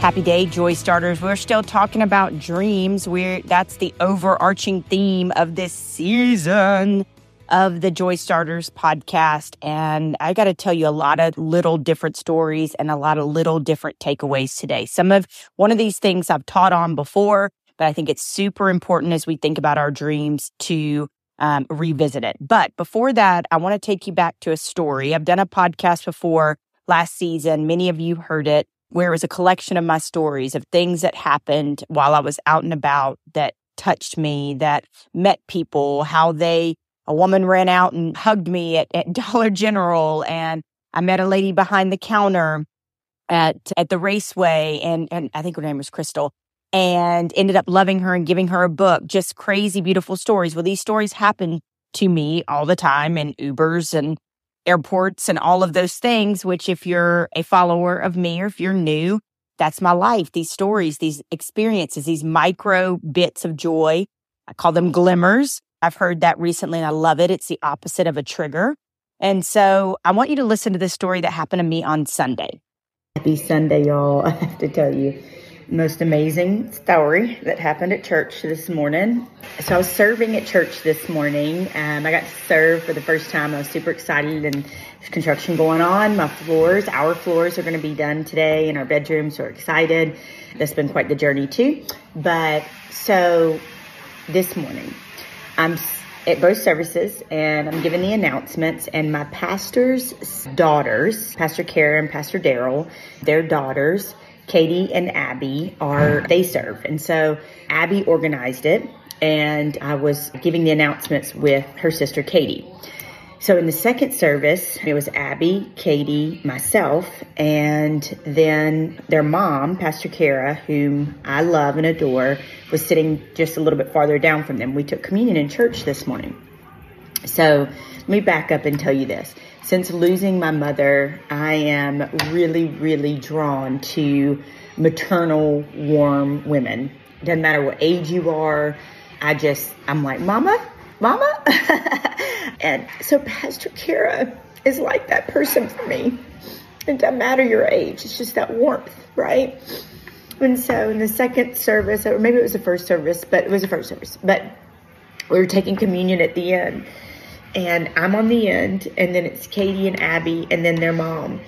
Happy day, joy starters. We're still talking about dreams. We're that's the overarching theme of this season of the Joy Starters podcast. And I got to tell you a lot of little different stories and a lot of little different takeaways today. Some of one of these things I've taught on before, but I think it's super important as we think about our dreams to um, revisit it. But before that, I want to take you back to a story. I've done a podcast before last season. Many of you heard it, where it was a collection of my stories of things that happened while I was out and about that touched me, that met people, how they, a woman ran out and hugged me at, at Dollar General, and I met a lady behind the counter at at the raceway, and and I think her name was Crystal, and ended up loving her and giving her a book. Just crazy, beautiful stories. Well, these stories happen to me all the time in Ubers and airports and all of those things, which if you're a follower of me or if you're new, that's my life. These stories, these experiences, these micro bits of joy. I call them glimmers. I've heard that recently and I love it. It's the opposite of a trigger. And so I want you to listen to this story that happened to me on Sunday. Happy Sunday, y'all. I have to tell you, most amazing story that happened at church this morning. So I was serving at church this morning. Um, I got to serve for the first time. I was super excited and there's construction going on. My floors, our floors are going to be done today in our bedrooms. So we're excited. That's been quite the journey too. But so this morning, I'm at both services and I'm giving the announcements and my pastor's daughters, Pastor Kara and Pastor Daryl, their daughters, Katie and Abby are, they serve. And so Abby organized it and I was giving the announcements with her sister Katie. So in the second service, it was Abby, Katie, myself, and then their mom, Pastor Kara, whom I love and adore, was sitting just a little bit farther down from them. We took communion in church this morning. So let me back up and tell you this since losing my mother, I am really, really drawn to maternal, warm women. Doesn't matter what age you are. I just, I'm like, Mama, Mama. and so Pastor Kara is like that person for me. It doesn't matter your age. It's just that warmth, right? And so in the second service, or maybe it was the first service, but it was the first service, but we were taking communion at the end and I'm on the end, and then it's Katie and Abby, and then their mom.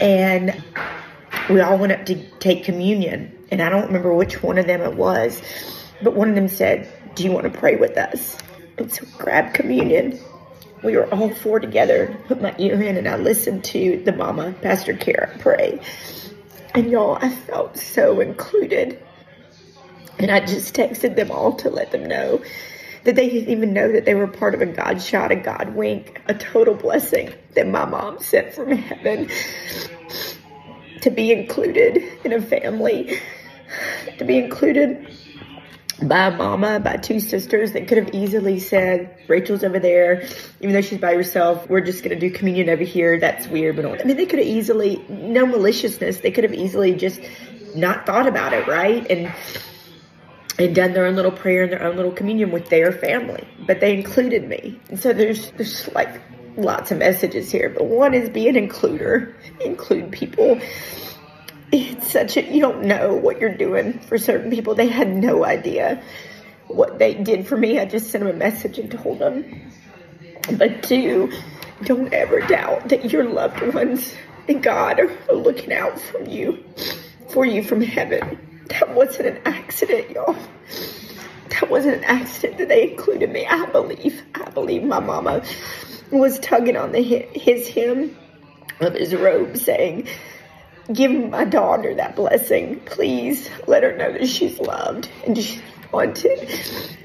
And we all went up to take communion, and I don't remember which one of them it was, but one of them said, Do you want to pray with us? And so grab communion. We were all four together, put my ear in, and I listened to the mama, Pastor Kara, pray. And y'all, I felt so included. And I just texted them all to let them know that they didn't even know that they were part of a God shot, a God wink, a total blessing that my mom sent from heaven to be included in a family, to be included by a mama, by two sisters that could have easily said, Rachel's over there, even though she's by herself, we're just going to do communion over here. That's weird. But I mean, they could have easily, no maliciousness, they could have easily just not thought about it, right? And and done their own little prayer and their own little communion with their family, but they included me. And so there's there's like lots of messages here, but one is be an includer, include people. It's such a you don't know what you're doing for certain people. They had no idea what they did for me. I just sent them a message and told them. But two, don't ever doubt that your loved ones and God are looking out for you, for you from heaven that wasn't an accident, y'all. That wasn't an accident that they included me. I believe, I believe my mama was tugging on the his hem of his robe, saying, "Give my daughter that blessing, please. Let her know that she's loved and she's wanted.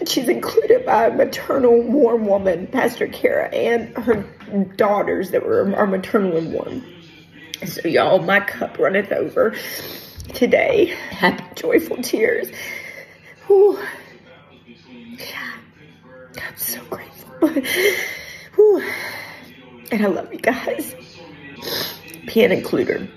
She's included by a maternal, warm woman, Pastor Kara, and her daughters that were are maternal and warm. So, y'all, my cup runneth over." Today. Happy, joyful tears. Whew. Yeah. I'm so grateful. Whew. And I love you guys. Be an includer.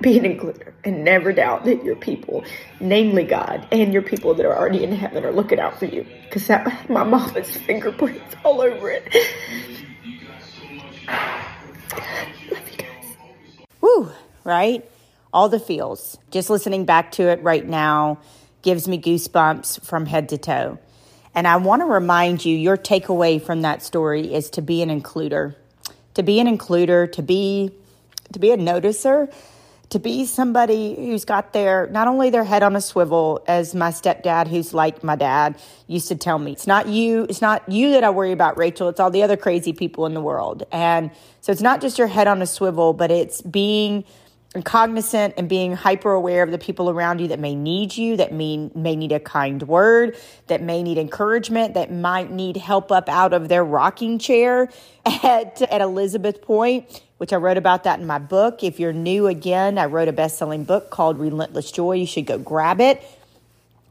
Be an includer. And never doubt that your people, namely God, and your people that are already in heaven are looking out for you. Because that my mama's fingerprints all over it. Love you guys. Woo, right? All the feels. Just listening back to it right now gives me goosebumps from head to toe. And I want to remind you your takeaway from that story is to be an includer. To be an includer, to be to be a noticer, to be somebody who's got their not only their head on a swivel as my stepdad who's like my dad used to tell me it's not you it's not you that i worry about rachel it's all the other crazy people in the world and so it's not just your head on a swivel but it's being and cognizant and being hyper aware of the people around you that may need you, that may, may need a kind word, that may need encouragement, that might need help up out of their rocking chair at, at Elizabeth Pointe, which I wrote about that in my book. If you're new again, I wrote a best selling book called Relentless Joy. You should go grab it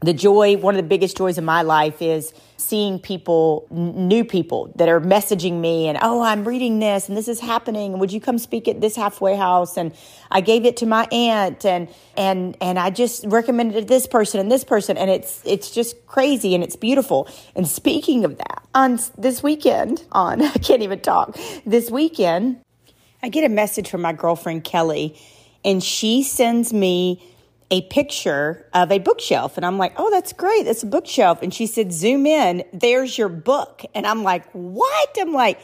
the joy, one of the biggest joys of my life is seeing people, new people that are messaging me and, oh, I'm reading this and this is happening. Would you come speak at this halfway house? And I gave it to my aunt and, and, and I just recommended this person and this person. And it's, it's just crazy and it's beautiful. And speaking of that, on this weekend, on, I can't even talk, this weekend, I get a message from my girlfriend Kelly and she sends me a picture of a bookshelf. And I'm like, oh, that's great. That's a bookshelf. And she said, zoom in. There's your book. And I'm like, what? I'm like,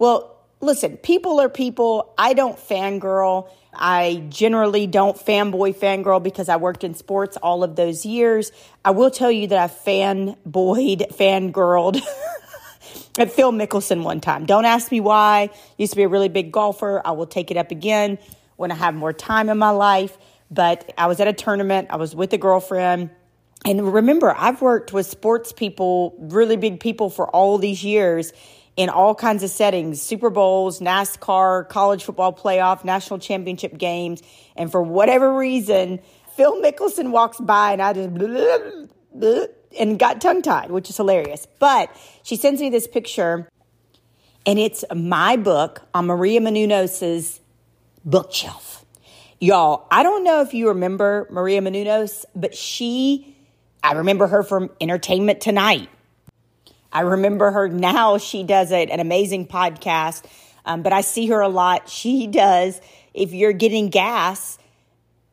well, listen, people are people. I don't fangirl. I generally don't fanboy fangirl because I worked in sports all of those years. I will tell you that I fanboyed, fangirled at Phil Mickelson one time. Don't ask me why. Used to be a really big golfer. I will take it up again when I have more time in my life. But I was at a tournament, I was with a girlfriend. And remember, I've worked with sports people, really big people for all these years in all kinds of settings Super Bowls, NASCAR, college football playoff, national championship games. And for whatever reason, Phil Mickelson walks by and I just and got tongue tied, which is hilarious. But she sends me this picture, and it's my book on Maria Menounos' bookshelf. Y'all, I don't know if you remember Maria Menounos, but she, I remember her from Entertainment Tonight. I remember her now. She does a, an amazing podcast, um, but I see her a lot. She does, if you're getting gas,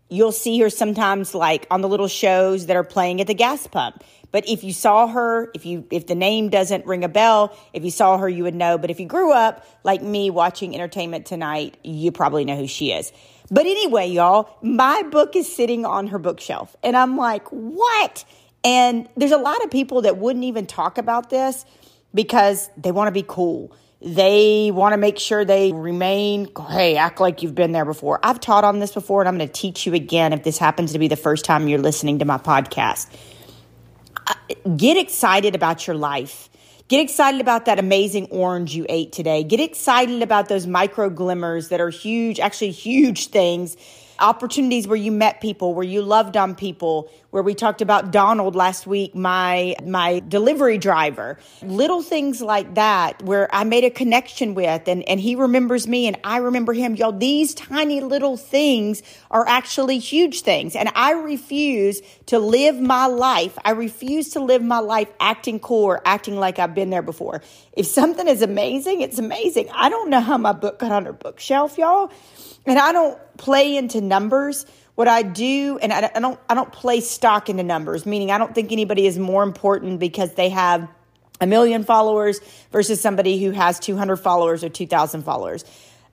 you'll see her sometimes like on the little shows that are playing at the gas pump. But if you saw her, if you if the name doesn't ring a bell, if you saw her, you would know. But if you grew up like me watching Entertainment Tonight, you probably know who she is. But anyway, y'all, my book is sitting on her bookshelf. And I'm like, what? And there's a lot of people that wouldn't even talk about this because they want to be cool. They want to make sure they remain, hey, act like you've been there before. I've taught on this before, and I'm going to teach you again if this happens to be the first time you're listening to my podcast. Get excited about your life. Get excited about that amazing orange you ate today. Get excited about those micro glimmers that are huge, actually huge things opportunities where you met people, where you loved on people, where we talked about Donald last week, my my delivery driver. Little things like that where I made a connection with and, and he remembers me and I remember him. Y'all, these tiny little things are actually huge things. And I refuse to live my life. I refuse to live my life acting cool or acting like I've been there before. If something is amazing, it's amazing. I don't know how my book got on her bookshelf, y'all and I don't play into numbers. What I do, and I, I don't, I don't play stock into numbers. Meaning, I don't think anybody is more important because they have a million followers versus somebody who has 200 followers or 2,000 followers.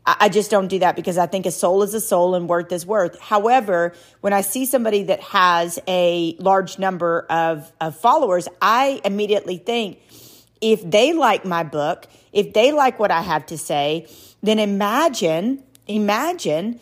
I just don't do that because I think a soul is a soul and worth is worth. However, when I see somebody that has a large number of, of followers, I immediately think if they like my book, if they like what I have to say, then imagine imagine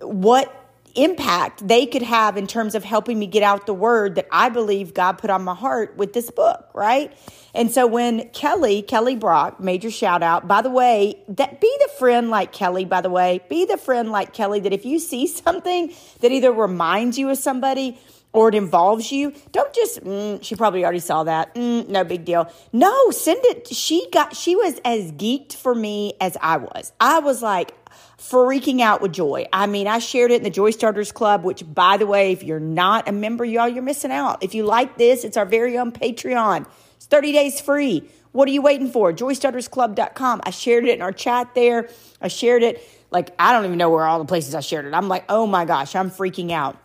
what impact they could have in terms of helping me get out the word that I believe God put on my heart with this book, right? And so when Kelly, Kelly Brock, major shout out, by the way, that be the friend like Kelly, by the way, be the friend like Kelly that if you see something that either reminds you of somebody or it involves you, don't just, mm, she probably already saw that. Mm, no big deal. No, send it. She got, she was as geeked for me as I was. I was like, freaking out with joy. I mean, I shared it in the Joy Starters Club, which, by the way, if you're not a member, y'all, you're missing out. If you like this, it's our very own Patreon. It's 30 days free. What are you waiting for? JoyStartersClub.com. I shared it in our chat there. I shared it. Like, I don't even know where all the places I shared it. I'm like, oh my gosh, I'm freaking out.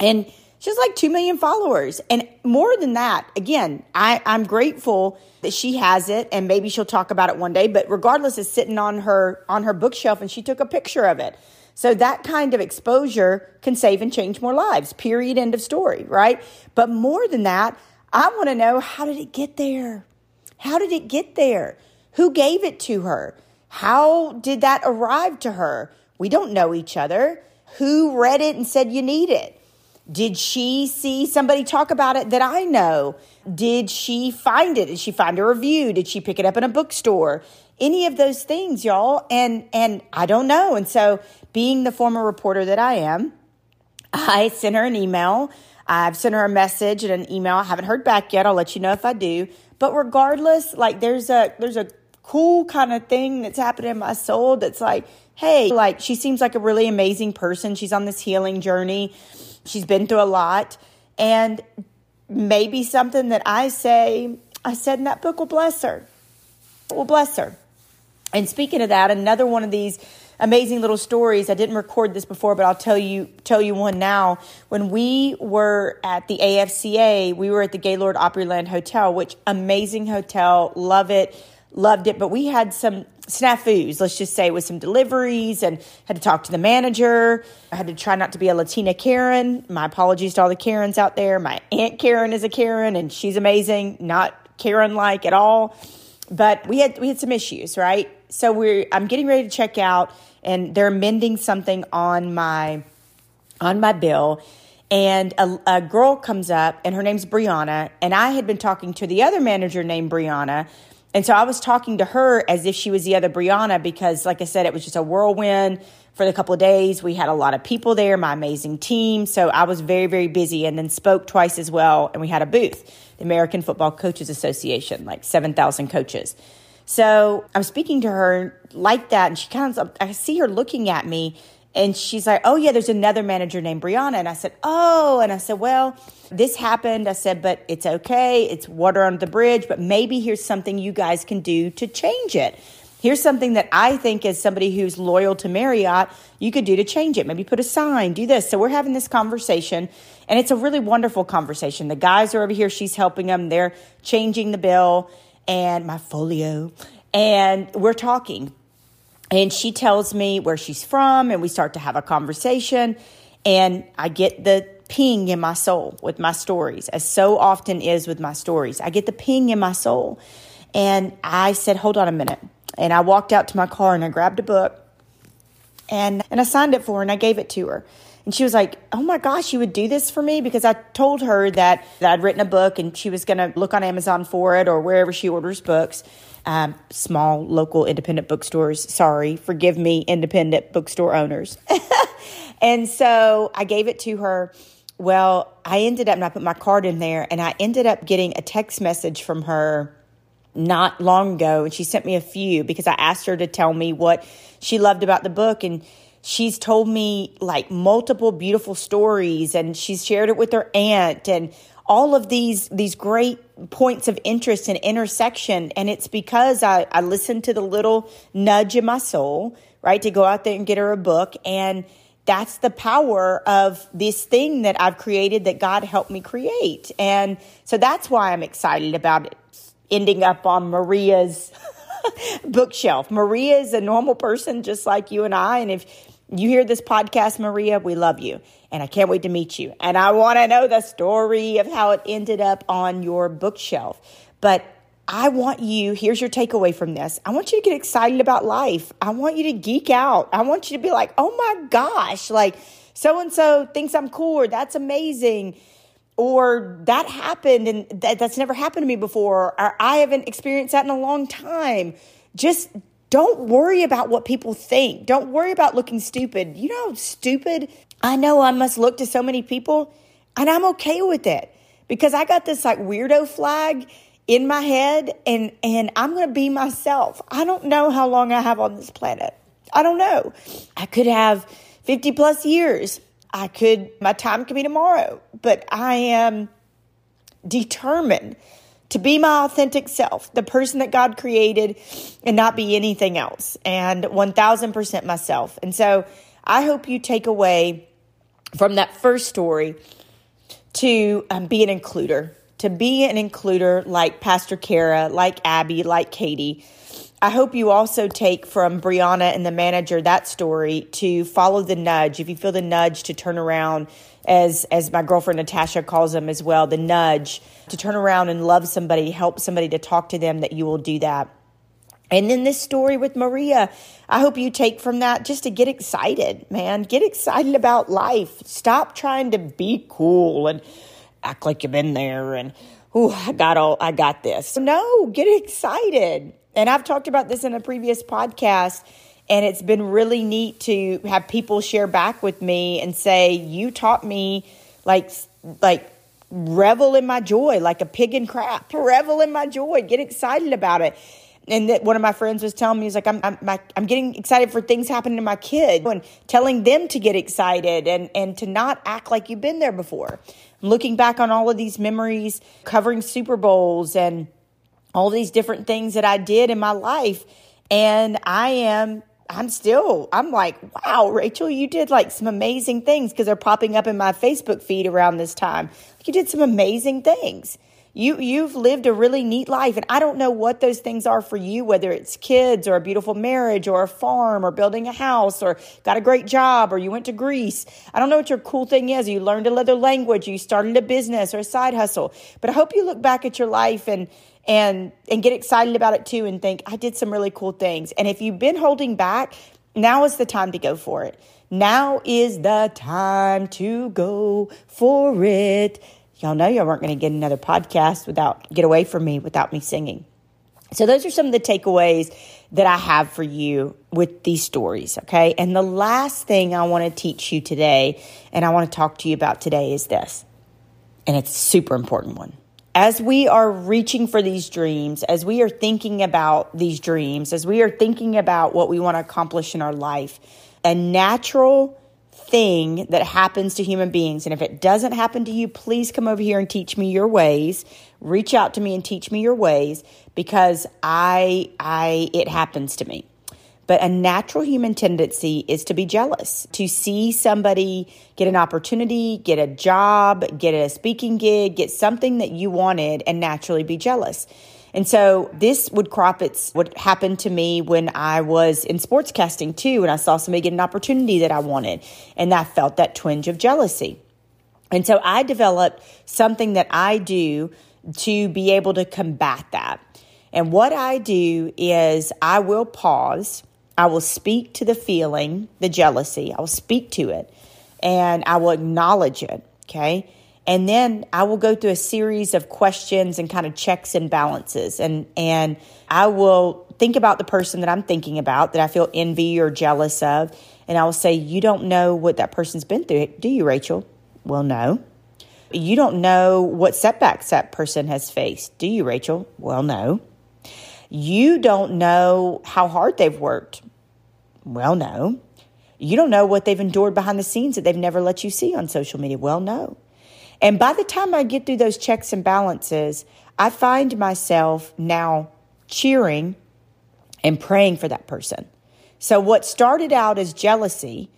And she has like 2 million followers. And more than that, again, I, I'm grateful that she has it and maybe she'll talk about it one day. But regardless, it's sitting on her on her bookshelf and she took a picture of it. So that kind of exposure can save and change more lives. Period. End of story, right? But more than that, I want to know how did it get there? How did it get there? Who gave it to her? How did that arrive to her? We don't know each other. Who read it and said you need it? Did she see somebody talk about it that I know? Did she find it? Did she find a review? Did she pick it up in a bookstore? Any of those things, y'all. And and I don't know. And so being the former reporter that I am, I sent her an email. I've sent her a message and an email. I haven't heard back yet. I'll let you know if I do. But regardless, like there's a there's a cool kind of thing that's happening in my soul that's like, hey, like she seems like a really amazing person. She's on this healing journey. She's been through a lot. And maybe something that I say, I said in that book will bless her. Will bless her. And speaking of that, another one of these amazing little stories. I didn't record this before, but I'll tell you tell you one now. When we were at the AFCA, we were at the Gaylord Opryland Hotel, which amazing hotel, love it, loved it. But we had some snafus, let's just say, with some deliveries and had to talk to the manager. I had to try not to be a Latina Karen. My apologies to all the Karens out there. My Aunt Karen is a Karen and she's amazing, not Karen like at all. But we had we had some issues, right? So we're I'm getting ready to check out and they're mending something on my on my bill and a, a, girl comes up and her name's brianna and i had been talking to the other manager named brianna and so i was talking to her as if she was the other brianna because like i said it was just a whirlwind for the couple of days. We had a lot of people there my amazing team. So i was very very busy and then spoke twice as well. And we had a booth the american football coaches association like 7000 coaches. So I'm speaking to her like that, and she kind of, I see her looking at me, and she's like, Oh, yeah, there's another manager named Brianna. And I said, Oh, and I said, Well, this happened. I said, But it's okay. It's water under the bridge, but maybe here's something you guys can do to change it. Here's something that I think, as somebody who's loyal to Marriott, you could do to change it. Maybe put a sign, do this. So we're having this conversation, and it's a really wonderful conversation. The guys are over here, she's helping them, they're changing the bill and my folio, and we're talking. And she tells me where she's from, and we start to have a conversation. And I get the ping in my soul with my stories, as so often is with my stories. I get the ping in my soul. And I said, Hold on a minute. And I walked out to my car and I grabbed a book and, and I signed it for her and I gave it to her. And she was like, Oh my gosh, you would do this for me? Because I told her that, that I'd written a book and she was going to look on Amazon for it or wherever she orders books. Um, small local independent bookstores. Sorry, forgive me, independent bookstore owners. and so I gave it to her. Well, I ended up, and I put my card in there, and I ended up getting a text message from her not long ago. And she sent me a few because I asked her to tell me what she loved about the book. And she's told me like multiple beautiful stories and she's shared it with her aunt and all of these these great points of interest and intersection and it's because I, I listened to the little nudge in my soul right to go out there and get her a book and that's the power of this thing that I've created that God helped me create. And so that's why I'm excited about it ending up on Maria's bookshelf. Maria is a normal person just like you and I. And if you hear this podcast, Maria, we love you. And I can't wait to meet you. And I want to know the story of how it ended up on your bookshelf. But I want you, here's your takeaway from this. I want you to get excited about life. I want you to geek out. I want you to be like, oh my gosh, like so and so thinks I'm cool, or that's amazing, or that happened and that, that's never happened to me before, or I haven't experienced that in a long time. Just don't worry about what people think. Don't worry about looking stupid. You know stupid I know I must look to so many people, and I'm okay with it because I got this like weirdo flag in my head and and I'm going to be myself. I don't know how long I have on this planet. I don't know. I could have 50 plus years. I could my time could be tomorrow, but I am determined to be my authentic self, the person that God created, and not be anything else, and 1000% myself. And so I hope you take away from that first story to um, be an includer, to be an includer like Pastor Kara, like Abby, like Katie. I hope you also take from Brianna and the manager that story to follow the nudge. If you feel the nudge to turn around, as as my girlfriend Natasha calls them as well, the nudge to turn around and love somebody, help somebody to talk to them, that you will do that. And then this story with Maria, I hope you take from that just to get excited, man. Get excited about life. Stop trying to be cool and act like you've been there and oh, I got all I got this. No, get excited. And I've talked about this in a previous podcast and it's been really neat to have people share back with me and say, "You taught me like like revel in my joy like a pig in crap. Revel in my joy. Get excited about it." and that one of my friends was telling me, he's like, I'm, I'm, my, I'm getting excited for things happening to my kid and telling them to get excited and, and to not act like you've been there before. I'm looking back on all of these memories, covering Super Bowls and all these different things that I did in my life. And I am I'm still, I'm like, wow, Rachel, you did like some amazing things because they're popping up in my Facebook feed around this time. You did some amazing things. You, you've lived a really neat life. And I don't know what those things are for you, whether it's kids or a beautiful marriage or a farm or building a house or got a great job or you went to Greece. I don't know what your cool thing is. You learned another language, you started a business or a side hustle. But I hope you look back at your life and, and and get excited about it too and think I did some really cool things. And if you've been holding back, now is the time to go for it. Now is the time to go for it. Y'all know y'all weren't going to get another podcast without get away from me without me singing. So those are some of the takeaways that I have for you with these stories, okay? And the last thing I want to teach you today and I want to talk to you about today is this. And it's a super important one as we are reaching for these dreams, as we are thinking about these dreams, as we are thinking about what we want to accomplish in our life, a natural thing that happens to human beings. And if it doesn't happen to you, please come over here and teach me your ways. Reach out to me and teach me your ways because I I it happens to me. But a natural human tendency is to be jealous, to see somebody get an opportunity, get a job, get a speaking gig, get something that you wanted, and naturally be jealous. And so this would crop its what happened to me when I was in sportscasting too, and I saw somebody get an opportunity that I wanted, and I felt that twinge of jealousy. And so I developed something that I do to be able to combat that. And what I do is I will pause I will speak to the feeling, the jealousy. I will speak to it and I will acknowledge it. Okay. And then I will go through a series of questions and kind of checks and balances. And, and I will think about the person that I'm thinking about that I feel envy or jealous of. And I will say, You don't know what that person's been through, do you, Rachel? Well, no. You don't know what setbacks that person has faced, do you, Rachel? Well, no. You don't know how hard they've worked. Well, no. You don't know what they've endured behind the scenes that they've never let you see on social media. Well, no. And by the time I get through those checks and balances, I find myself now cheering and praying for that person. So, what started out as jealousy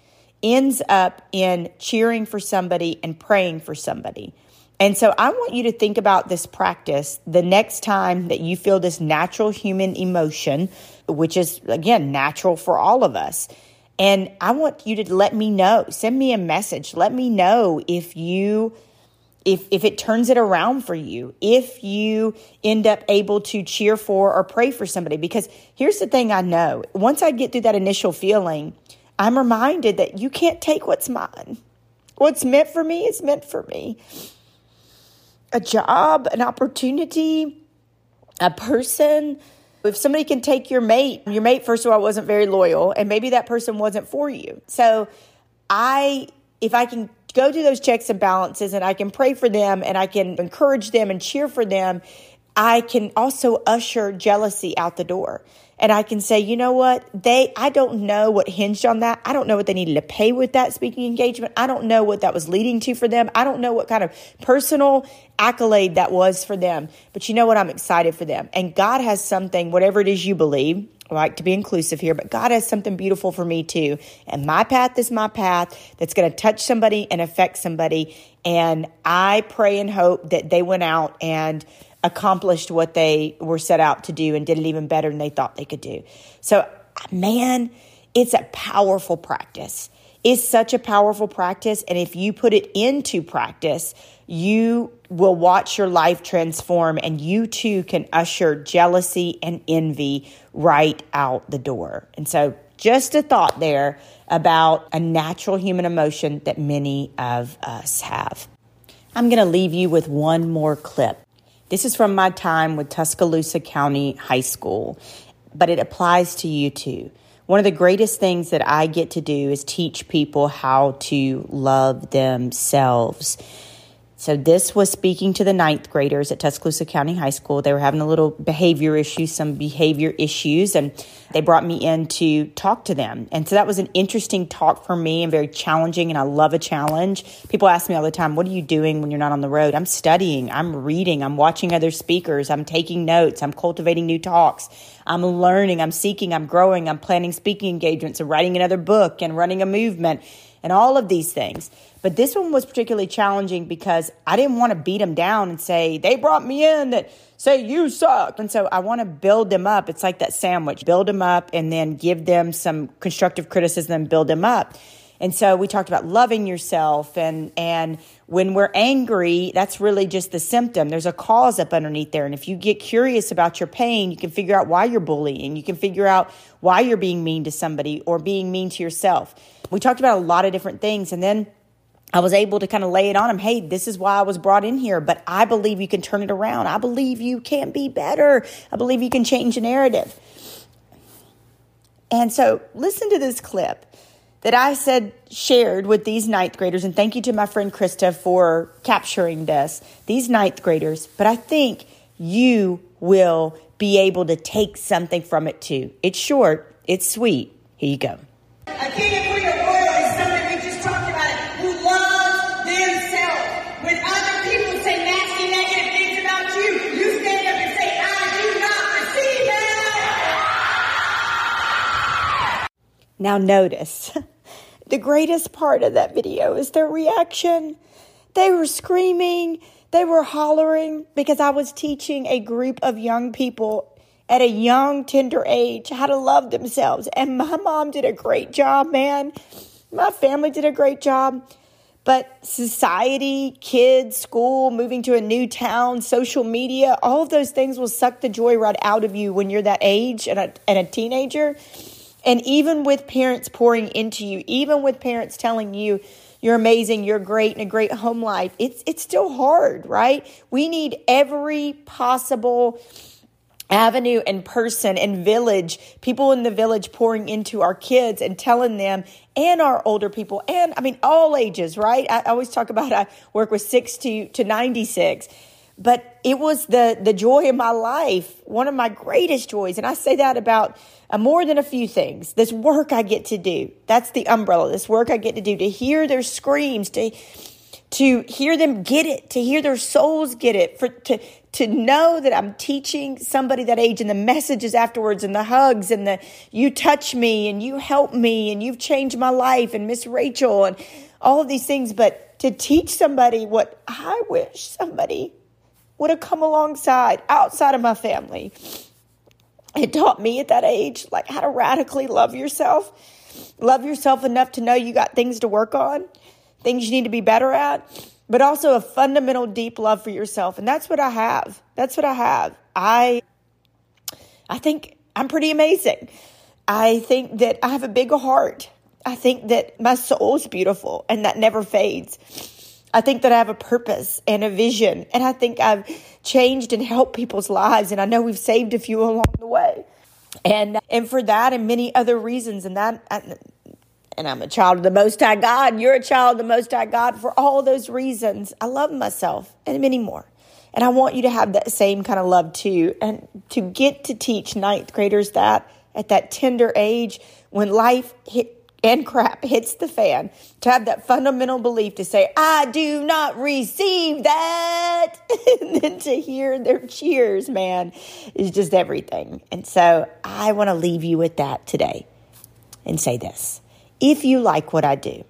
ends up in cheering for somebody and praying for somebody. And so I want you to think about this practice the next time that you feel this natural human emotion, which is again natural for all of us. And I want you to let me know, send me a message. Let me know if you if if it turns it around for you, if you end up able to cheer for or pray for somebody because here's the thing I know. Once I get through that initial feeling, I'm reminded that you can't take what's mine. What's meant for me is meant for me a job, an opportunity, a person. If somebody can take your mate, your mate, first of all, wasn't very loyal, and maybe that person wasn't for you. So, I, if I can go through those checks and balances and I can pray for them and I can encourage them and cheer for them, I can also usher jealousy out the door. and I can say, you know what? They, I don't know what hinged on that. I don't know what they needed to pay with that speaking engagement. I don't know what that was leading to for them. I don't know what kind of personal accolade that was for them. But you know what? I'm excited for them. And God has something, whatever it is you believe, I like to be inclusive here, but God has something beautiful for me too. And my path is my path that's going to touch somebody and affect somebody. And I pray and hope that they went out and accomplished what they were set out to do and did it even better than they thought they could do. So, man, it's a powerful practice. It's such a powerful practice. And if you put it into practice, you will watch your life transform and you too can usher jealousy and envy right out the door. And so, just a thought there about a natural human emotion that many of us have. I'm going to leave you with one more clip. This is from my time with Tuscaloosa County High School, but it applies to you too. One of the greatest things that I get to do is teach people how to love themselves. So this was speaking to the ninth graders at Tuscaloosa County High School. They were having a little behavior issue, some behavior issues, and they brought me in to talk to them. And so that was an interesting talk for me and very challenging. And I love a challenge. People ask me all the time, what are you doing when you're not on the road? I'm studying, I'm reading, I'm watching other speakers, I'm taking notes, I'm cultivating new talks, I'm learning, I'm seeking, I'm growing, I'm planning speaking engagements and writing another book and running a movement and all of these things. But this one was particularly challenging because I didn't want to beat them down and say, they brought me in that say you suck. And so I want to build them up. It's like that sandwich build them up and then give them some constructive criticism build them up. And so we talked about loving yourself and and when we're angry, that's really just the symptom. There's a cause up underneath there. And if you get curious about your pain, you can figure out why you're bullying. You can figure out why you're being mean to somebody or being mean to yourself. We talked about a lot of different things and then I was able to kind of lay it on him. Hey, this is why I was brought in here, but I believe you can turn it around. I believe you can be better. I believe you can change a narrative. And so listen to this clip that I said shared with these ninth graders. And thank you to my friend Krista for capturing this, these ninth graders. But I think you will be able to take something from it too. It's short, it's sweet. Here you go. Now, notice the greatest part of that video is their reaction. They were screaming, they were hollering because I was teaching a group of young people at a young, tender age how to love themselves. And my mom did a great job, man. My family did a great job. But society, kids, school, moving to a new town, social media, all of those things will suck the joy right out of you when you're that age and a, and a teenager. And even with parents pouring into you, even with parents telling you you're amazing, you're great, and a great home life, it's it's still hard, right? We need every possible avenue and person and village, people in the village pouring into our kids and telling them and our older people and I mean all ages, right? I always talk about I work with 6 to to 96 but it was the the joy of my life one of my greatest joys. And i say that about uh, more than a few things. This work i get to do that's the umbrella. This work i get to do to hear their screams to to hear them get it to hear their souls get it for to to know that i'm teaching somebody that age and the messages afterwards and the hugs and the you touch me and you help me and you've changed my life and miss rachel and all of these things. But to teach somebody what i wish somebody would have come alongside outside of my family. It taught me at that age, like how to radically love yourself, love yourself enough to know you got things to work on, things you need to be better at, but also a fundamental deep love for yourself. And that's what I have. That's what I have. I, I think I'm pretty amazing. I think that I have a big heart. I think that my soul is beautiful and that never fades. I think that I have a purpose and a vision, and I think I've changed and helped people's lives, and I know we've saved a few along the way. And and for that and many other reasons, and that and I'm a child of the Most High God. You're a child of the Most High God. For all those reasons, I love myself and many more. And I want you to have that same kind of love too. And to get to teach ninth graders that at that tender age when life hit and crap hits the fan, to have that fundamental belief to say, I do not receive that. and then to hear their cheers, man, is just everything. And so I want to leave you with that today and say this. If you like what I do,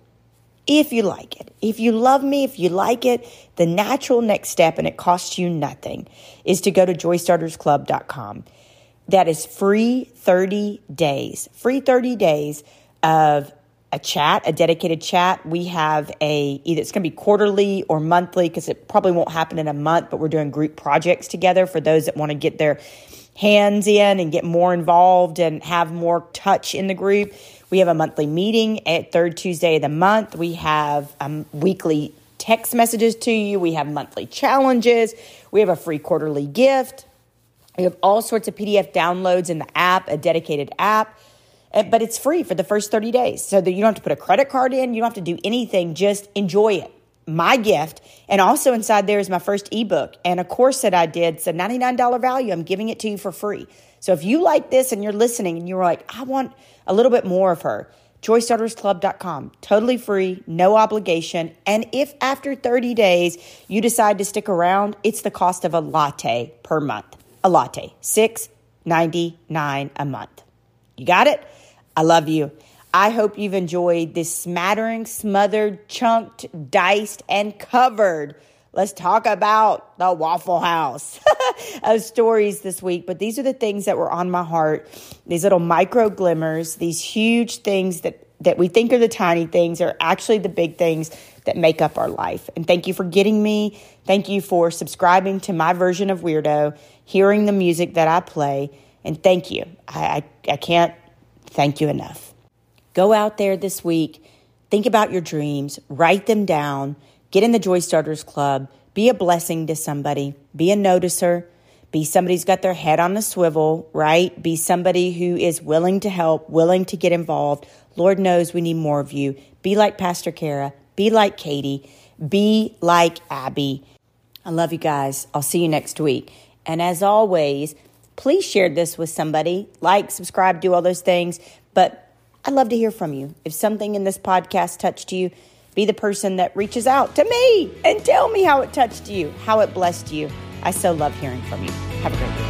if you like it. If you love me, if you like it, the natural next step, and it costs you nothing, is to go to joystartersclub.com. That is free 30 days, free 30 days of a chat, a dedicated chat. We have a either it's going to be quarterly or monthly because it probably won't happen in a month, but we're doing group projects together for those that want to get their hands in and get more involved and have more touch in the group. We have a monthly meeting at third Tuesday of the month. We have um, weekly text messages to you. We have monthly challenges. We have a free quarterly gift. We have all sorts of PDF downloads in the app, a dedicated app, Eh, but it's free for the first 30 days. So that you don't have to put a credit card in, you don't have to do anything, just enjoy it. My gift. And also inside there is my first ebook and a course that I did. It's a $99 value. I'm giving it to you for free. So if you like this and you're listening and you're like, I want a little bit more of her, joystartersclub.com. Totally free, no obligation. And if after 30 days you decide to stick around, it's the cost of a latte per month. A latte, six ninety nine a month. You got it? I love you. I hope you've enjoyed this smattering, smothered, chunked, diced, and covered Let's talk about the Waffle House of stories this week. But these are the things that were on my heart. These little micro glimmers, these huge things that, that we think are the tiny things are actually the big things that make up our life. And thank you for getting me. Thank you for subscribing to my version of Weirdo, hearing the music that I play. And thank you. I, I, I can't thank you enough. Go out there this week, think about your dreams, write them down Get in the Joy Starters Club. Be a blessing to somebody. Be a noticer. Be somebody who's got their head on a swivel, right? Be somebody who is willing to help, willing to get involved. Lord knows we need more of you. Be like Pastor Kara. Be like Katie. Be like Abby. I love you guys. I'll see you next week. And as always, please share this with somebody. Like, subscribe, do all those things. But I'd love to hear from you. If something in this podcast touched you, be the person that reaches out to me and tell me how it touched you, how it blessed you. I so love hearing from you. Have a great week.